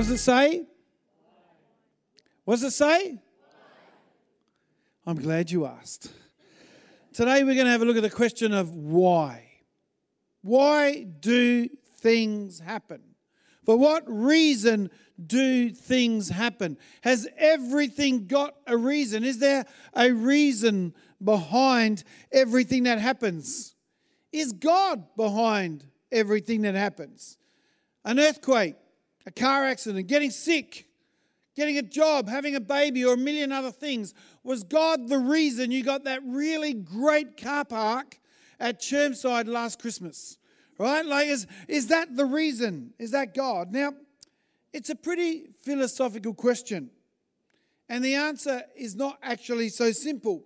What does it say? What does it say? I'm glad you asked. Today we're going to have a look at the question of why. Why do things happen? For what reason do things happen? Has everything got a reason? Is there a reason behind everything that happens? Is God behind everything that happens? An earthquake, a car accident, getting sick, getting a job, having a baby, or a million other things. Was God the reason you got that really great car park at Chermside last Christmas? Right? Like, is, is that the reason? Is that God? Now, it's a pretty philosophical question. And the answer is not actually so simple.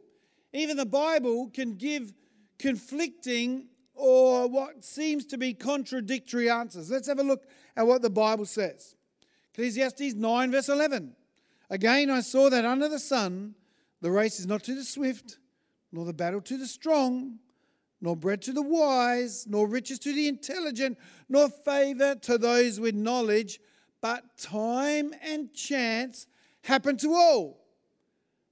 Even the Bible can give conflicting or what seems to be contradictory answers. Let's have a look at what the Bible says. Ecclesiastes 9, verse 11. Again, I saw that under the sun, the race is not to the swift, nor the battle to the strong, nor bread to the wise, nor riches to the intelligent, nor favor to those with knowledge, but time and chance happen to all.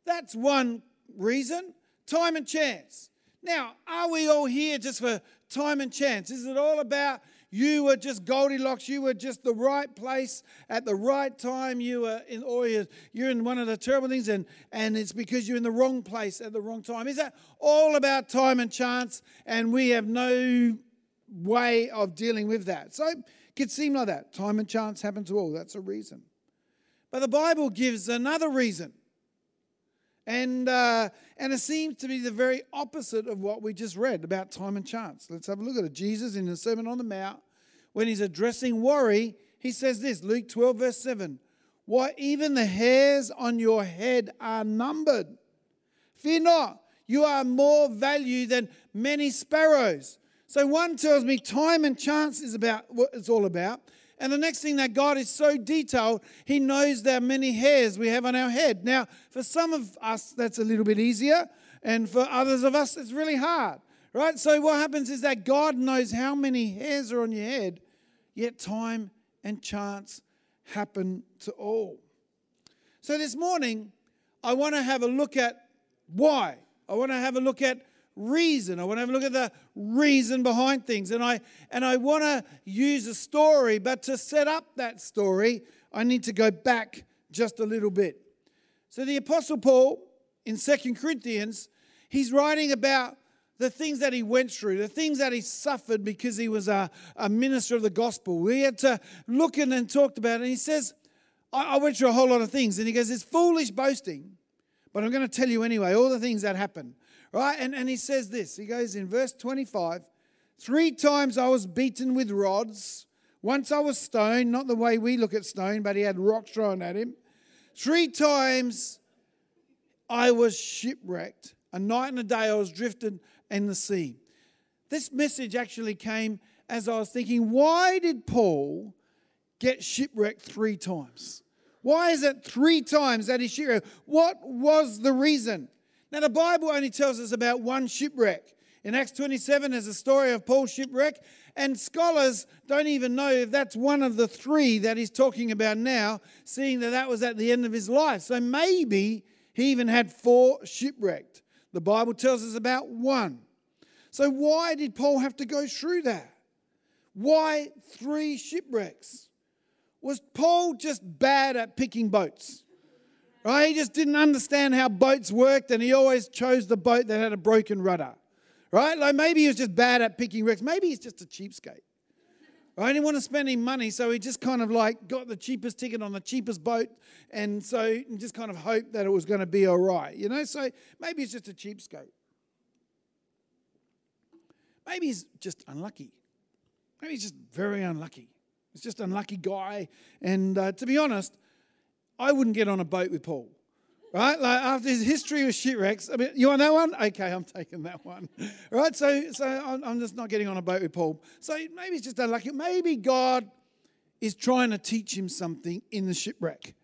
That's one reason time and chance. Now, are we all here just for time and chance? Is it all about you were just Goldilocks. You were just the right place at the right time. You were in, or you're in one of the terrible things, and, and it's because you're in the wrong place at the wrong time. Is that all about time and chance? And we have no way of dealing with that. So it could seem like that. Time and chance happen to all. That's a reason. But the Bible gives another reason. And, uh, and it seems to be the very opposite of what we just read about time and chance. Let's have a look at it. Jesus, in the Sermon on the Mount, when he's addressing worry, he says this Luke 12, verse 7 Why, even the hairs on your head are numbered. Fear not, you are more value than many sparrows. So one tells me time and chance is about what it's all about. And the next thing that God is so detailed, He knows how many hairs we have on our head. Now, for some of us, that's a little bit easier, and for others of us, it's really hard, right? So, what happens is that God knows how many hairs are on your head, yet time and chance happen to all. So, this morning, I want to have a look at why. I want to have a look at reason. I want to have a look at the reason behind things. And I and I want to use a story, but to set up that story, I need to go back just a little bit. So the apostle Paul in Second Corinthians, he's writing about the things that he went through, the things that he suffered because he was a, a minister of the gospel. We had to look in and talked about it. And he says, I, I went through a whole lot of things. And he goes, It's foolish boasting, but I'm going to tell you anyway all the things that happened. Right? And, and he says this. He goes in verse 25 Three times I was beaten with rods. Once I was stoned, not the way we look at stone, but he had rocks thrown at him. Three times I was shipwrecked. A night and a day I was drifted in the sea. This message actually came as I was thinking, why did Paul get shipwrecked three times? Why is it three times that he shipwrecked? What was the reason? Now, the Bible only tells us about one shipwreck. In Acts 27, there's a story of Paul's shipwreck, and scholars don't even know if that's one of the three that he's talking about now, seeing that that was at the end of his life. So maybe he even had four shipwrecked. The Bible tells us about one. So, why did Paul have to go through that? Why three shipwrecks? Was Paul just bad at picking boats? Right? He just didn't understand how boats worked and he always chose the boat that had a broken rudder. Right? Like maybe he was just bad at picking wrecks. Maybe he's just a cheapskate. Right? He didn't want to spend any money, so he just kind of like got the cheapest ticket on the cheapest boat and so just kind of hoped that it was going to be all right. You know, so maybe he's just a cheapskate. Maybe he's just unlucky. Maybe he's just very unlucky. He's just an unlucky guy. And uh, to be honest, I wouldn't get on a boat with Paul. Right? Like after his history with shipwrecks, I mean, you want that one? Okay, I'm taking that one. Right? So, so I'm, just not getting on a boat with Paul. So maybe it's just unlucky. Maybe God is trying to teach him something in the shipwreck.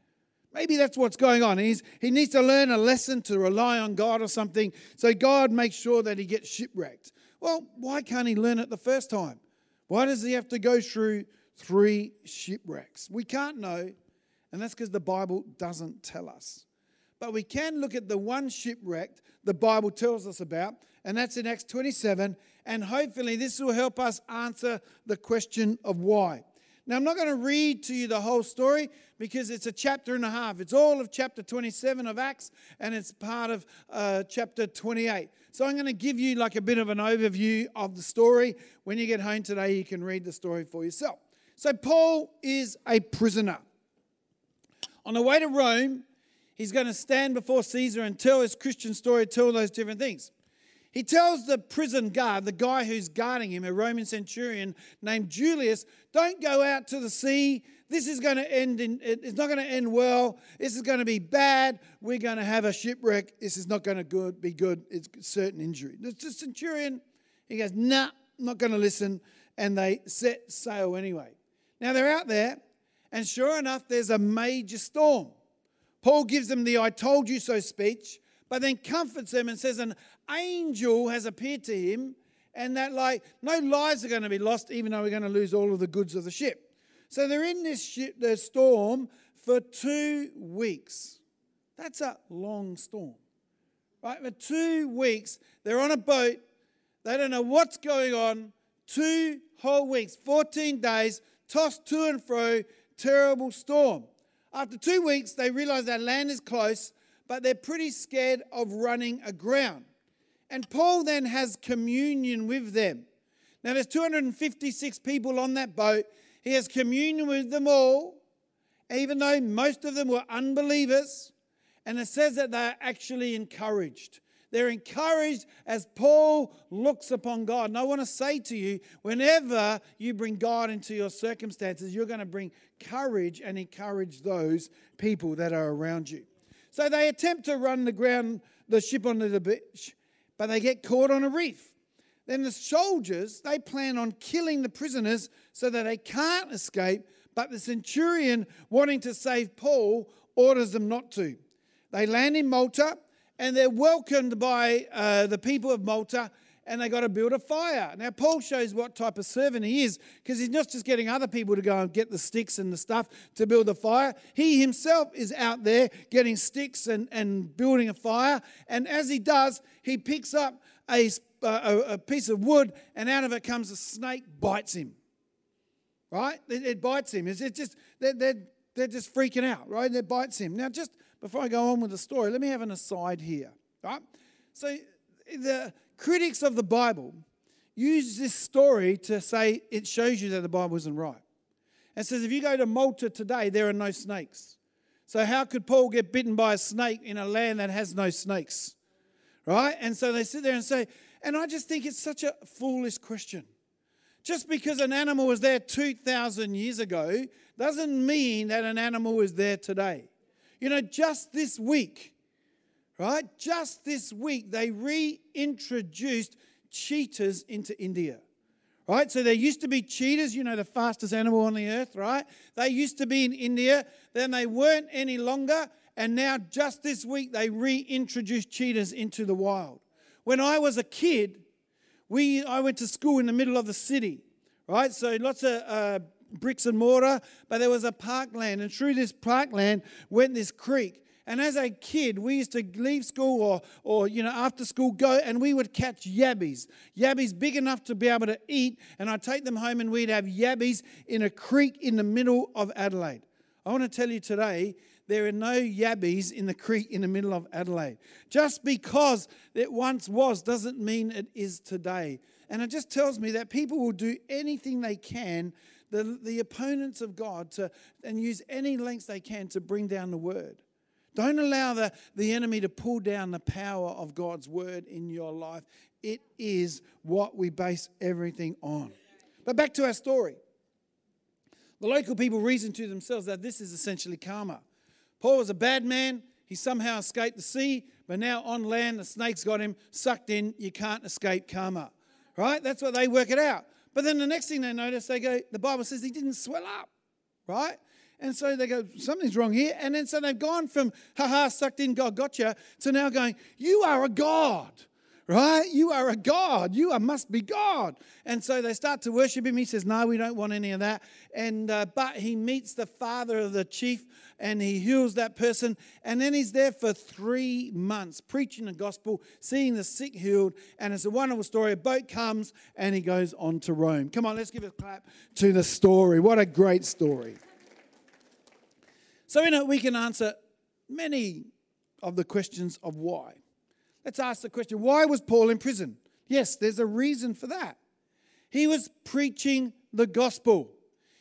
Maybe that's what's going on. He's, he needs to learn a lesson to rely on God or something. So God makes sure that he gets shipwrecked. Well, why can't he learn it the first time? Why does he have to go through three shipwrecks? We can't know And that's because the Bible doesn't tell us. But we can look at the one shipwreck the Bible tells us about, and that's in Acts 27. And hopefully, this will help us answer the question of why. Now, I'm not going to read to you the whole story because it's a chapter and a half. It's all of chapter 27 of Acts and it's part of uh, chapter 28. So, I'm going to give you like a bit of an overview of the story. When you get home today, you can read the story for yourself. So, Paul is a prisoner. On the way to Rome, he's going to stand before Caesar and tell his Christian story, tell those different things. He tells the prison guard, the guy who's guarding him, a Roman centurion named Julius, don't go out to the sea. This is going to end in, it's not going to end well. This is going to be bad. We're going to have a shipwreck. This is not going to be good. It's certain injury. The centurion, he goes, nah, not going to listen. And they set sail anyway. Now they're out there, and sure enough, there's a major storm. Paul gives them the I told you so speech, but then comforts them and says an angel has appeared to him, and that, like, no lives are going to be lost, even though we're going to lose all of the goods of the ship. So they're in this ship, the storm, for two weeks. That's a long storm. Right? For two weeks, they're on a boat. They don't know what's going on. Two whole weeks, 14 days, tossed to and fro, terrible storm. After two weeks, they realize that land is close, but they're pretty scared of running aground. And Paul then has communion with them. Now, there's 256 people on that boat. He has communion with them all, even though most of them were unbelievers. And it says that they're actually encouraged. They're encouraged as Paul looks upon God. And I want to say to you, whenever you bring God into your circumstances, you're going to bring courage and encourage those people that are around you. So they attempt to run the ground, the ship onto the beach, but they get caught on a reef. Then the soldiers, they plan on killing the prisoners so that they can't escape, but the centurion, wanting to save Paul, orders them not to. They land in Malta and they're welcomed by uh, the people of Malta and they got to build a fire. Now, Paul shows what type of servant he is because he's not just getting other people to go and get the sticks and the stuff to build the fire. He himself is out there getting sticks and, and building a fire. And as he does, he picks up a, a, a piece of wood and out of it comes a snake, bites him. Right? It, it bites him. It's, just, they're, they're, they're just freaking out, right? It bites him. Now, just before I go on with the story, let me have an aside here, right? So, the critics of the Bible use this story to say it shows you that the Bible isn't right. And says if you go to Malta today, there are no snakes. So how could Paul get bitten by a snake in a land that has no snakes? Right? And so they sit there and say, and I just think it's such a foolish question. Just because an animal was there 2,000 years ago doesn't mean that an animal is there today. You know, just this week, right? Just this week, they reintroduced cheetahs into India. Right? So there used to be cheetahs, you know, the fastest animal on the earth, right? They used to be in India, then they weren't any longer, and now just this week they reintroduced cheetahs into the wild. When I was a kid, we I went to school in the middle of the city, right? So lots of uh, bricks and mortar, but there was a parkland, and through this parkland went this creek. And as a kid, we used to leave school or, or you know, after school go and we would catch yabbies. Yabbies big enough to be able to eat. And I'd take them home and we'd have yabbies in a creek in the middle of Adelaide. I want to tell you today, there are no yabbies in the creek in the middle of Adelaide. Just because it once was doesn't mean it is today. And it just tells me that people will do anything they can, the, the opponents of God, to, and use any lengths they can to bring down the word. Don't allow the, the enemy to pull down the power of God's word in your life. It is what we base everything on. But back to our story. The local people reasoned to themselves that this is essentially karma. Paul was a bad man. He somehow escaped the sea, but now on land, the snakes got him sucked in. You can't escape karma. Right? That's what they work it out. But then the next thing they notice, they go, the Bible says he didn't swell up. Right? And so they go, something's wrong here. And then so they've gone from, haha, sucked in, God got gotcha, to now going, you are a God. Right? You are a God. You are, must be God. And so they start to worship him. He says, No, we don't want any of that. And uh, but he meets the father of the chief and he heals that person. And then he's there for three months preaching the gospel, seeing the sick healed. And it's a wonderful story. A boat comes and he goes on to Rome. Come on, let's give a clap to the story. What a great story. So, you know, we can answer many of the questions of why. Let's ask the question why was Paul in prison? Yes, there's a reason for that. He was preaching the gospel.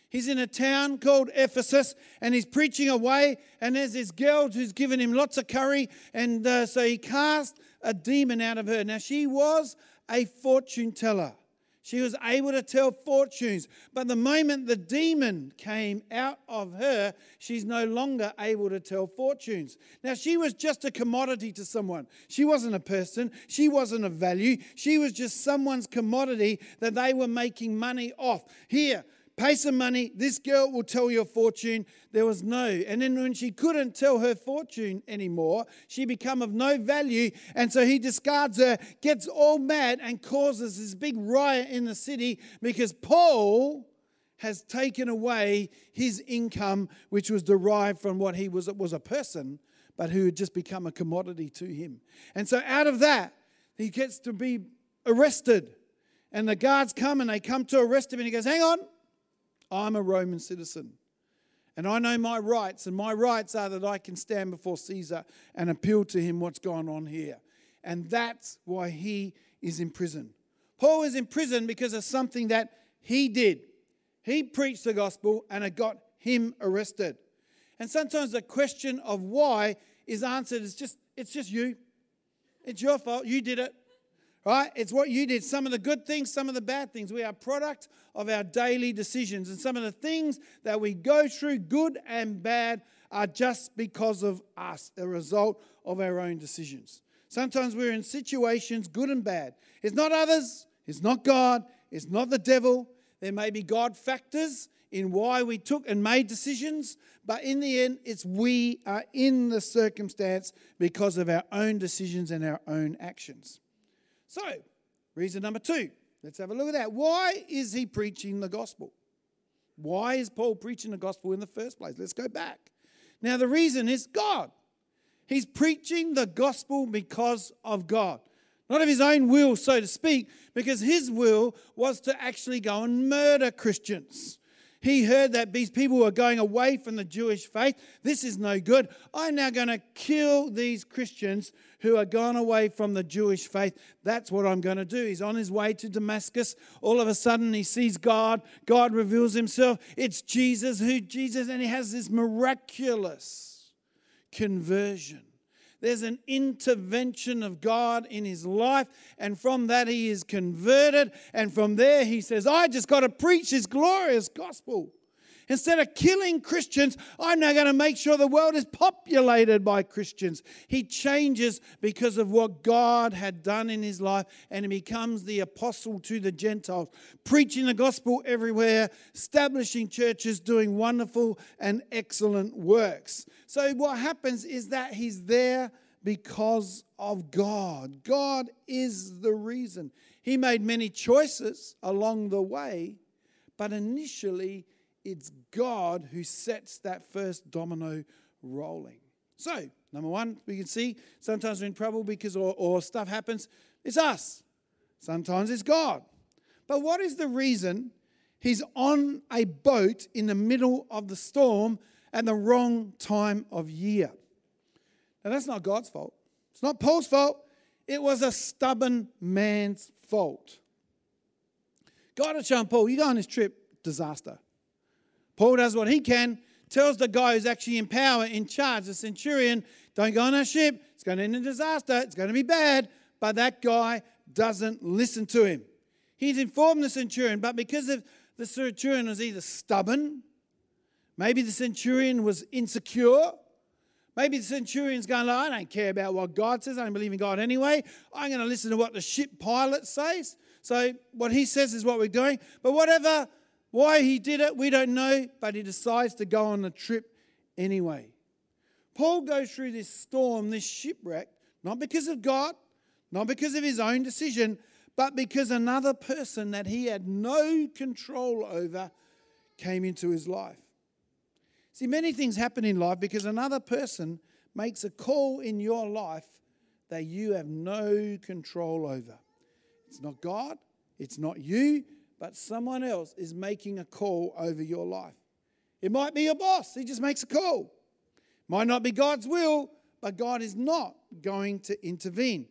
He's in a town called Ephesus and he's preaching away. And there's this girl who's given him lots of curry. And uh, so he cast a demon out of her. Now, she was a fortune teller. She was able to tell fortunes. But the moment the demon came out of her, she's no longer able to tell fortunes. Now, she was just a commodity to someone. She wasn't a person. She wasn't a value. She was just someone's commodity that they were making money off. Here, pay some money, this girl will tell your fortune. There was no. And then when she couldn't tell her fortune anymore, she become of no value. And so he discards her, gets all mad, and causes this big riot in the city because Paul has taken away his income, which was derived from what he was, was a person, but who had just become a commodity to him. And so out of that, he gets to be arrested. And the guards come and they come to arrest him, and he goes, Hang on, I'm a Roman citizen. And I know my rights, and my rights are that I can stand before Caesar and appeal to him what's going on here. And that's why he is in prison. Paul is in prison because of something that he did. He preached the gospel and it got him arrested. And sometimes the question of why is answered as just, it's just you. It's your fault. You did it. Right? It's what you did. Some of the good things, some of the bad things. We are product of our daily decisions. And some of the things that we go through, good and bad, are just because of us, a result of our own decisions. Sometimes we're in situations, good and bad. It's not others, it's not God, it's not the devil. There may be God factors in why we took and made decisions, but in the end, it's we are in the circumstance because of our own decisions and our own actions. So, reason number two, let's have a look at that. Why is he preaching the gospel? Why is Paul preaching the gospel in the first place? Let's go back. Now, the reason is God. He's preaching the gospel because of God. Not of his own will, so to speak, because his will was to actually go and murder Christians. He heard that these people were going away from the Jewish faith. This is no good. I'm now going to kill these Christians who are gone away from the Jewish faith. That's what I'm going to do. He's on his way to Damascus. All of a sudden, he sees God. God reveals himself. It's Jesus who Jesus, and he has this miraculous conversion. There's an intervention of God in his life, and from that he is converted. And from there he says, I just got to preach this glorious gospel. Instead of killing Christians, I'm now going to make sure the world is populated by Christians. He changes because of what God had done in his life and he becomes the apostle to the Gentiles, preaching the gospel everywhere, establishing churches, doing wonderful and excellent works. So, what happens is that he's there because of God. God is the reason. He made many choices along the way, but initially, it's God who sets that first domino rolling. So, number one, we can see sometimes we're in trouble because or, or stuff happens. It's us. Sometimes it's God. But what is the reason he's on a boat in the middle of the storm at the wrong time of year? Now, that's not God's fault. It's not Paul's fault. It was a stubborn man's fault. God had shown Paul, you go on this trip, disaster. Paul does what he can, tells the guy who's actually in power, in charge, the centurion, don't go on that ship. It's going to end in disaster. It's going to be bad. But that guy doesn't listen to him. He's informed the centurion, but because of the centurion was either stubborn, maybe the centurion was insecure, maybe the centurion's going, I don't care about what God says. I don't believe in God anyway. I'm going to listen to what the ship pilot says. So what he says is what we're doing. But whatever why he did it, we don't know, but he decides to go on the trip anyway. Paul goes through this storm, this shipwreck, not because of God, Not because of his own decision, but because another person that he had no control over came into his life. See, many things happen in life because another person makes a call in your life that you have no control over. It's not God, it's not you, but someone else is making a call over your life. It might be your boss, he just makes a call. Might not be God's will, but God is not going to intervene.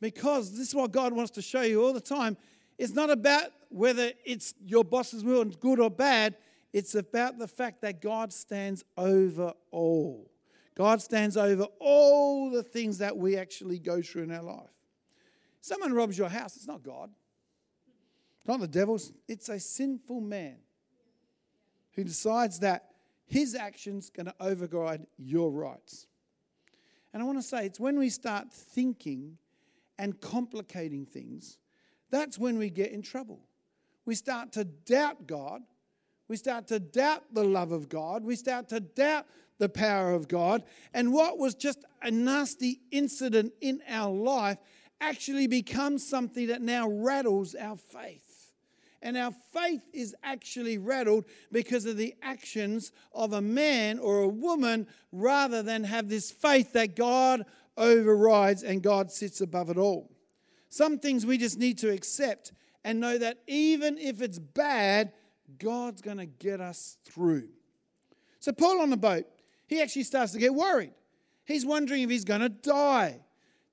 Because this is what God wants to show you all the time. It's not about whether it's your boss's will and good or bad, it's about the fact that God stands over all. God stands over all the things that we actually go through in our life. Someone robs your house, it's not God. Not the devil's, it's a sinful man who decides that his action's going to override your rights. And I want to say it's when we start thinking and complicating things, that's when we get in trouble. We start to doubt God. We start to doubt the love of God. We start to doubt the power of God. And what was just a nasty incident in our life actually becomes something that now rattles our faith. And our faith is actually rattled because of the actions of a man or a woman rather than have this faith that God overrides and God sits above it all. Some things we just need to accept and know that even if it's bad, God's going to get us through. So, Paul on the boat, he actually starts to get worried. He's wondering if he's going to die.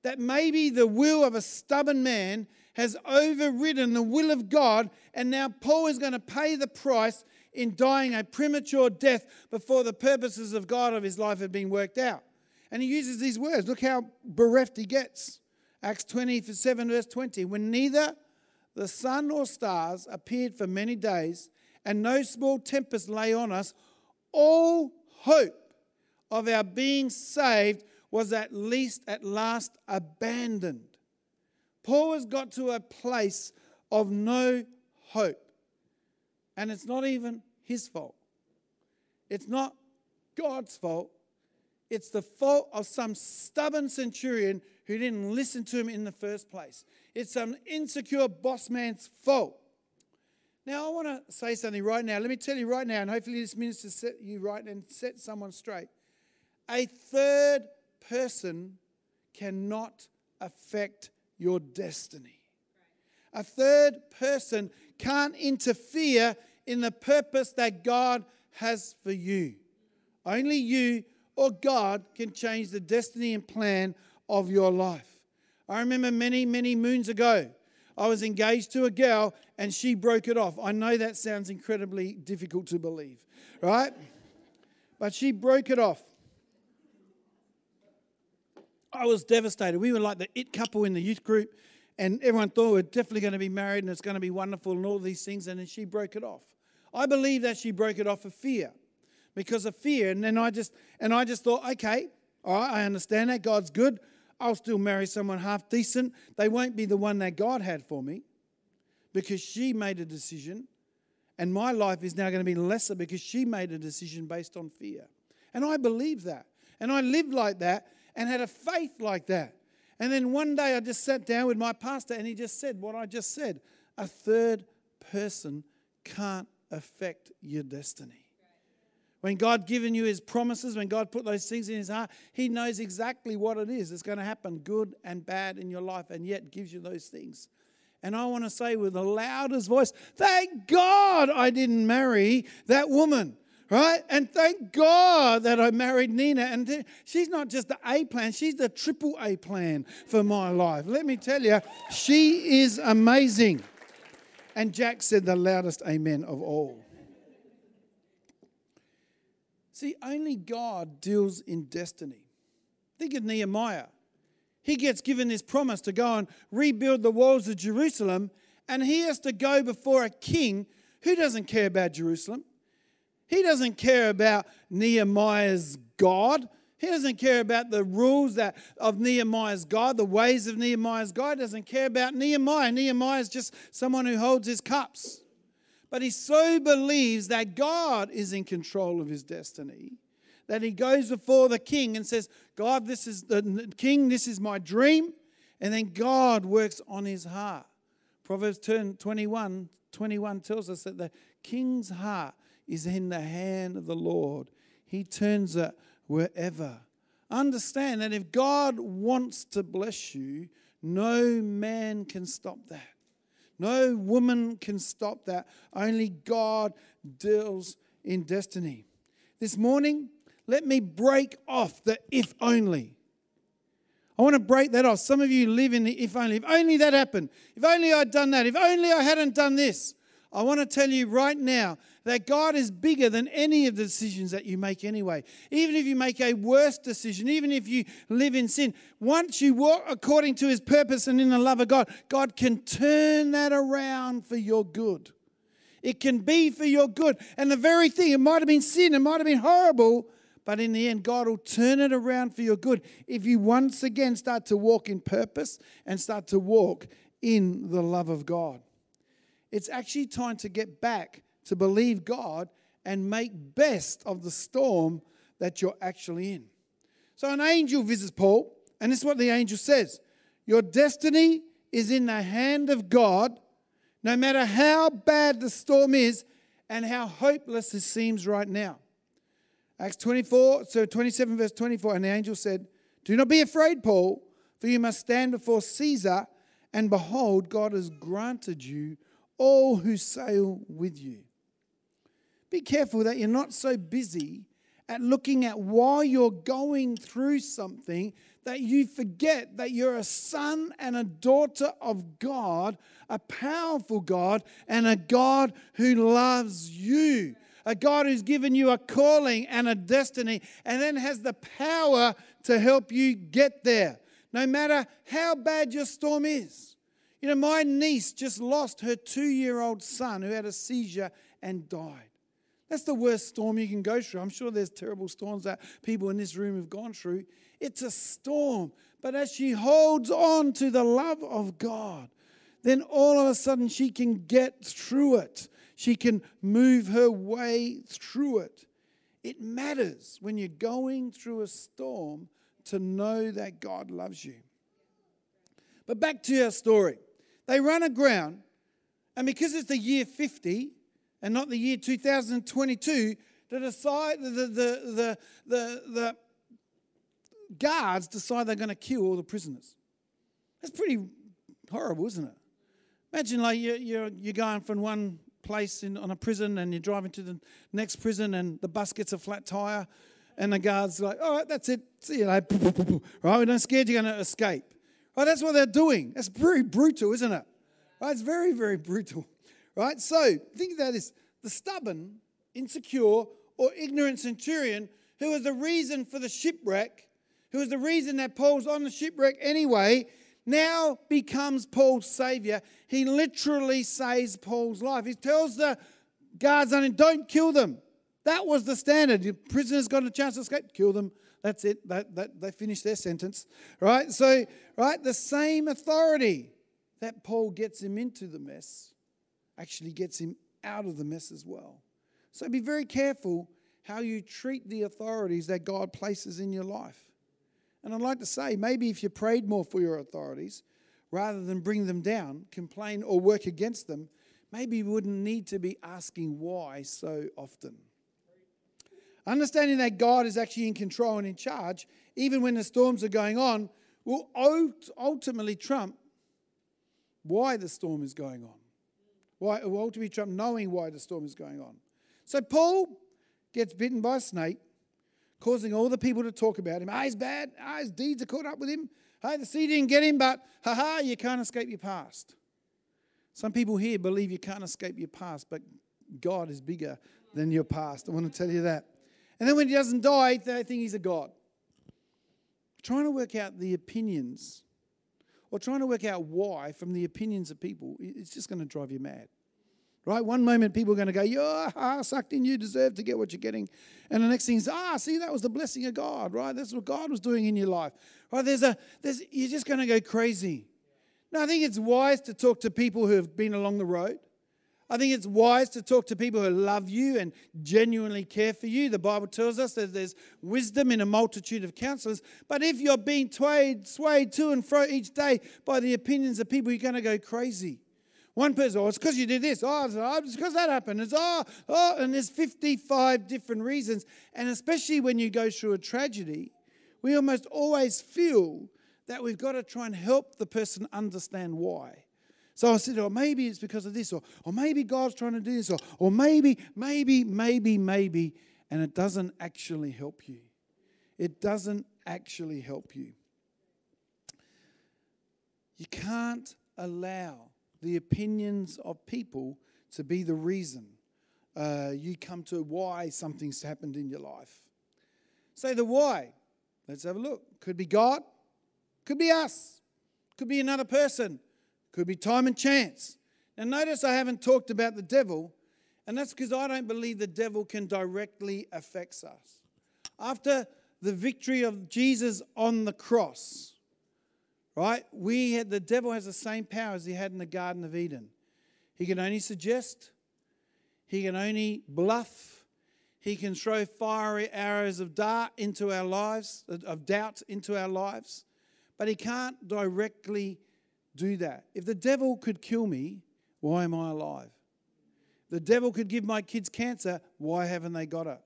That maybe the will of a stubborn man has overridden the will of God, and now Paul is going to pay the price in dying a premature death before the purposes of God of his life have been worked out. And he uses these words. Look how bereft he gets. Acts 27, verse 20. When neither the sun nor stars appeared for many days, and no small tempest lay on us, all hope of our being saved was at least at last abandoned. Paul has got to a place of no hope. And it's not even his fault. It's not God's fault. It's the fault of some stubborn centurion who didn't listen to him in the first place. It's some insecure boss man's fault. Now, I want to say something right now. Let me tell you right now, and hopefully this minister set you right and set someone straight. A third person cannot affect your destiny. A third person can't interfere in the purpose that God has for you. Only you or God can change the destiny and plan of your life. I remember many, many moons ago, I was engaged to a girl and she broke it off. I know that sounds incredibly difficult to believe, right? But she broke it off. I was devastated. We were like the it couple in the youth group, and everyone thought we we're definitely going to be married and it's going to be wonderful and all these things. And then she broke it off. I believe that she broke it off of fear, because of fear. And then I just and I just thought, okay, all right, I understand that God's good. I'll still marry someone half decent. They won't be the one that God had for me, because she made a decision, and my life is now going to be lesser because she made a decision based on fear. And I believe that, and I lived like that and had a faith like that. And then one day I just sat down with my pastor and he just said what I just said a third person can't affect your destiny. When God given you his promises, when God put those things in his heart, he knows exactly what it is that's going to happen, good and bad in your life, and yet gives you those things. And I want to say with the loudest voice, thank God I didn't marry that woman right? And thank God that I married Nina. And she's not just the A plan, she's the triple A plan for my life. Let me tell you, she is amazing. And Jack said the loudest amen of all. See, only God deals in destiny. Think of Nehemiah. He gets given this promise to go and rebuild the walls of Jerusalem, and he has to go before a king who doesn't care about Jerusalem. He doesn't care about Nehemiah's God. He doesn't care about the rules that of Nehemiah's God, the ways of Nehemiah's God. He doesn't care about Nehemiah. Nehemiah is just someone who holds his cups. But he so believes that God is in control of his destiny that he goes before the king and says, God, this is the king, this is my dream. And then God works on his heart. Proverbs 21, 21 tells us that the king's heart is in the hand of the Lord. He turns it wherever. Understand that if God wants to bless you, no man can stop that. No woman can stop that. Only God deals in destiny. This morning, let me break off the if only. I want to break that off. Some of you live in the if only. If only that happened. If only I'd done that. If only I hadn't done this. I want to tell you right now that God is bigger than any of the decisions that you make anyway. Even if you make a worse decision, even if you live in sin, once you walk according to his purpose and in the love of God, God can turn that around for your good. It can be for your good. And the very thing, it might have been sin, it might have been horrible, but in the end, God will turn it around for your good if you once again start to walk in purpose and start to walk in the love of God. It's actually time to get back to believe God and make best of the storm that you're actually in. So an angel visits Paul, and this is what the angel says Your destiny is in the hand of God, no matter how bad the storm is and how hopeless it seems right now. Acts 24, so 27, verse 24, and the angel said, Do not be afraid, Paul, for you must stand before Caesar, and behold, God has granted you all who sail with you. Be careful that you're not so busy at looking at why you're going through something that you forget that you're a son and a daughter of God, a powerful God, and a God who loves you. A God who's given you a calling and a destiny, and then has the power to help you get there, no matter how bad your storm is. You know, my niece just lost her two year old son who had a seizure and died. That's the worst storm you can go through. I'm sure there's terrible storms that people in this room have gone through. It's a storm. But as she holds on to the love of God, then all of a sudden she can get through it. She can move her way through it. It matters when you're going through a storm to know that God loves you. But back to our story. They run aground, and because it's the year 50, and not the year 2022 to decide the, the, the, the, the guards decide they're going to kill all the prisoners. That's pretty horrible, isn't it? Imagine like you're, you're, you're going from one place in, on a prison and you're driving to the next prison and the bus gets a flat tire and the guard's like, all right, that's it. See you later. Right? We're not scared you're going to escape. Right? That's what they're doing. That's very brutal, isn't it? Right? It's very, very brutal. Right? So think about this the stubborn, insecure, or ignorant centurion who was the reason for the shipwreck, who was the reason that Paul's on the shipwreck anyway, now becomes Paul's savior. He literally saves Paul's life. He tells the guards on him, don't kill them. That was the standard. The prisoners got a chance to escape, kill them. That's it. That, that, they finished their sentence. Right? So, right, the same authority that Paul gets him into the mess actually gets him out of the mess as well. So be very careful how you treat the authorities that God places in your life. And I'd like to say, maybe if you prayed more for your authorities, rather than bring them down, complain, or work against them, maybe you wouldn't need to be asking why so often. Understanding that God is actually in control and in charge, even when the storms are going on, will ultimately trump why the storm is going on. Why, well, to be Trump knowing why the storm is going on. So Paul gets bitten by a snake, causing all the people to talk about him. Ah, he's bad. Ah, his deeds are caught up with him. Hey, the sea didn't get him, but ha ha, you can't escape your past. Some people here believe you can't escape your past, but God is bigger than your past. I want to tell you that. And then when he doesn't die, they think he's a God. Trying to work out the opinions or trying to work out why from the opinions of people, it's just going to drive you mad. Right? One moment people are going to go, you're ah, sucked in, you deserve to get what you're getting. And the next thing is, ah, see, that was the blessing of God, right? That's what God was doing in your life. Right? There's a, there's, you're just going to go crazy. Now, I think it's wise to talk to people who have been along the road. I think it's wise to talk to people who love you and genuinely care for you. The Bible tells us that there's wisdom in a multitude of counselors. But if you're being swayed, swayed to and fro each day by the opinions of people, you're going to go crazy. One person, oh, it's because you did this. Oh, it's oh, because that happened. It's oh, oh, and there's 55 different reasons. And especially when you go through a tragedy, we almost always feel that we've got to try and help the person understand why. So I said, oh, maybe it's because of this, or, or maybe God's trying to do this, or, or maybe, maybe, maybe, maybe, and it doesn't actually help you. It doesn't actually help you. You can't allow the opinions of people to be the reason uh, you come to why something's happened in your life. Say the why. Let's have a look. Could be God, could be us, could be another person could be time and chance. Now, notice I haven't talked about the devil, and that's because I don't believe the devil can directly affect us. After the victory of Jesus on the cross, right, we had, the devil has the same power as he had in the Garden of Eden. He can only suggest, he can only bluff, he can throw fiery arrows of dart into our lives, of doubt into our lives, but he can't directly do that. If the devil could kill me, why am I alive? The devil could give my kids cancer, why haven't they got it?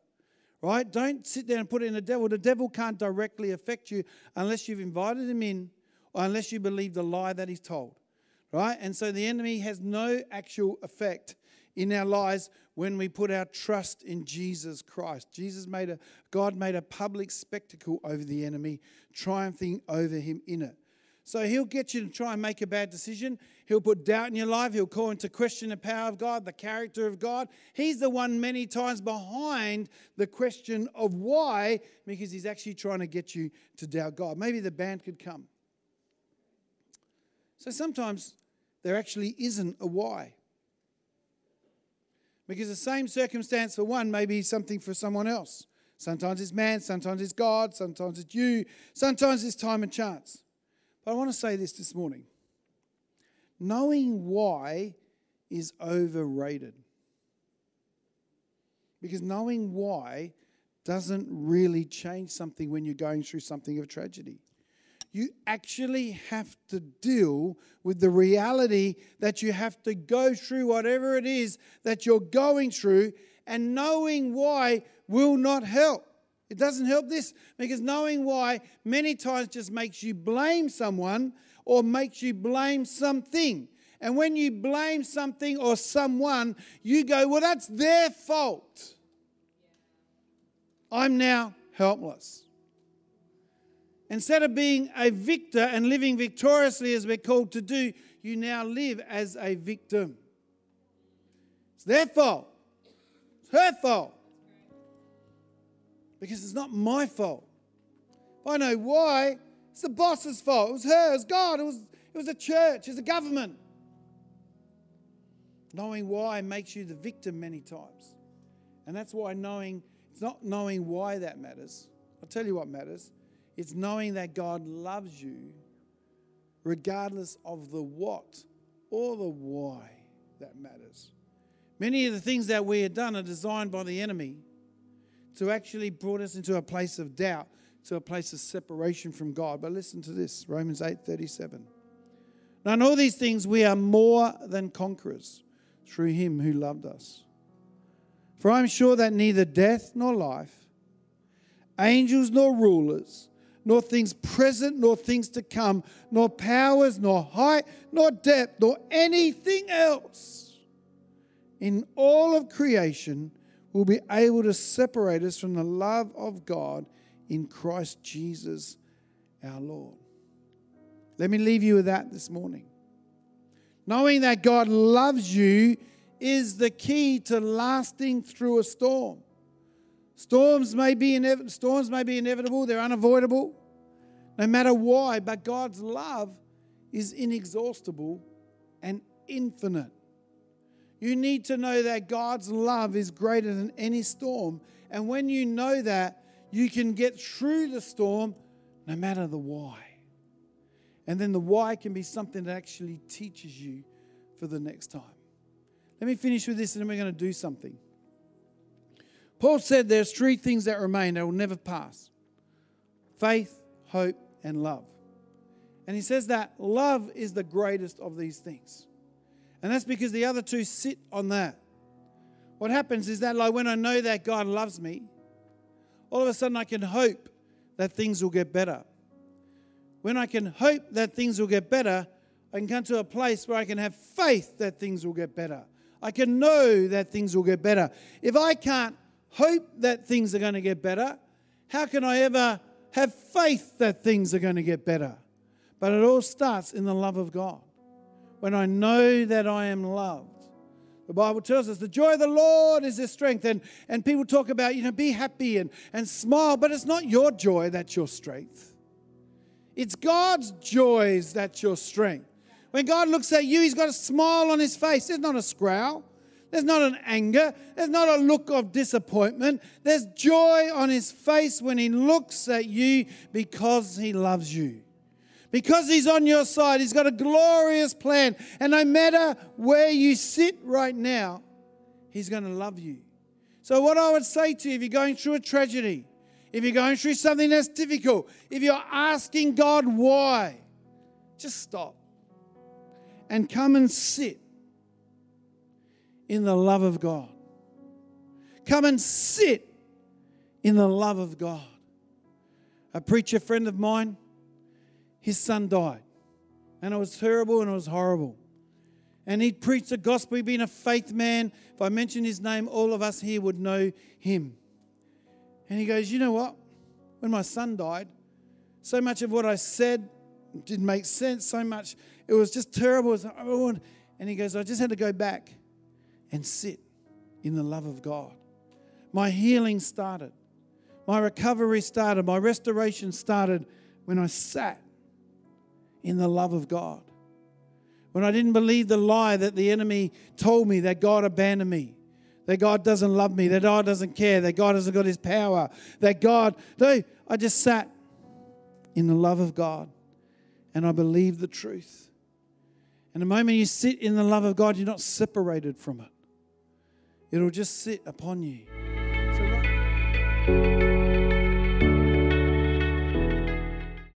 Right? Don't sit there and put it in the devil. The devil can't directly affect you unless you've invited him in or unless you believe the lie that he's told. Right? And so the enemy has no actual effect in our lives when we put our trust in Jesus Christ. Jesus made a God made a public spectacle over the enemy, triumphing over him in it. So he'll get you to try and make a bad decision. He'll put doubt in your life. He'll call into question the power of God, the character of God. He's the one many times behind the question of why, because he's actually trying to get you to doubt God. Maybe the band could come. So sometimes there actually isn't a why. Because the same circumstance for one may be something for someone else. Sometimes it's man, sometimes it's God, sometimes it's you, sometimes it's time and chance. But I want to say this this morning knowing why is overrated. Because knowing why doesn't really change something when you're going through something of tragedy. You actually have to deal with the reality that you have to go through whatever it is that you're going through, and knowing why will not help. It doesn't help this because knowing why many times just makes you blame someone or makes you blame something. And when you blame something or someone, you go, well, that's their fault. I'm now helpless. Instead of being a victor and living victoriously as we're called to do, you now live as a victim. It's their fault. It's her fault because it's not my fault. If I know why, it's the boss's fault. It was her, it was God, it was, it was the church, it's the government. Knowing why makes you the victim many times. And that's why knowing, it's not knowing why that matters. I'll tell you what matters. It's knowing that God loves you regardless of the what or the why that matters. Many of the things that we have done are designed by the enemy to actually brought us into a place of doubt, to a place of separation from God. But listen to this Romans 8 37. Now, in all these things, we are more than conquerors through him who loved us. For I am sure that neither death nor life, angels nor rulers, nor things present, nor things to come, nor powers, nor height, nor depth, nor anything else in all of creation will be able to separate us from the love of God in Christ Jesus our Lord. Let me leave you with that this morning. Knowing that God loves you is the key to lasting through a storm. Storms may be inev- storms may be inevitable, they're unavoidable, no matter why, but God's love is inexhaustible and infinite. You need to know that God's love is greater than any storm. And when you know that, you can get through the storm no matter the why. And then the why can be something that actually teaches you for the next time. Let me finish with this and then we're going to do something. Paul said there's three things that remain that will never pass faith, hope, and love. And he says that love is the greatest of these things. And that's because the other two sit on that. What happens is that, like, when I know that God loves me, all of a sudden I can hope that things will get better. When I can hope that things will get better, I can come to a place where I can have faith that things will get better. I can know that things will get better. If I can't hope that things are going to get better, how can I ever have faith that things are going to get better? But it all starts in the love of God. When I know that I am loved, the Bible tells us the joy of the Lord is their strength. And, and people talk about, you know, be happy and, and smile, but it's not your joy that's your strength. It's God's joys that's your strength. When God looks at you, He's got a smile on His face. There's not a scowl, there's not an anger, there's not a look of disappointment. There's joy on His face when He looks at you because He loves you. Because he's on your side, he's got a glorious plan. And no matter where you sit right now, he's going to love you. So, what I would say to you if you're going through a tragedy, if you're going through something that's difficult, if you're asking God why, just stop and come and sit in the love of God. Come and sit in the love of God. A preacher friend of mine, his son died. And it was terrible and it was horrible. And he'd preached the gospel. He'd been a faith man. If I mention his name, all of us here would know him. And he goes, You know what? When my son died, so much of what I said didn't make sense. So much, it was just terrible. Oh, and he goes, I just had to go back and sit in the love of God. My healing started. My recovery started. My restoration started when I sat in the love of God. When I didn't believe the lie that the enemy told me that God abandoned me, that God doesn't love me, that God doesn't care, that God hasn't got his power, that God, no, I just sat in the love of God and I believed the truth. And the moment you sit in the love of God, you're not separated from it. It'll just sit upon you. So, right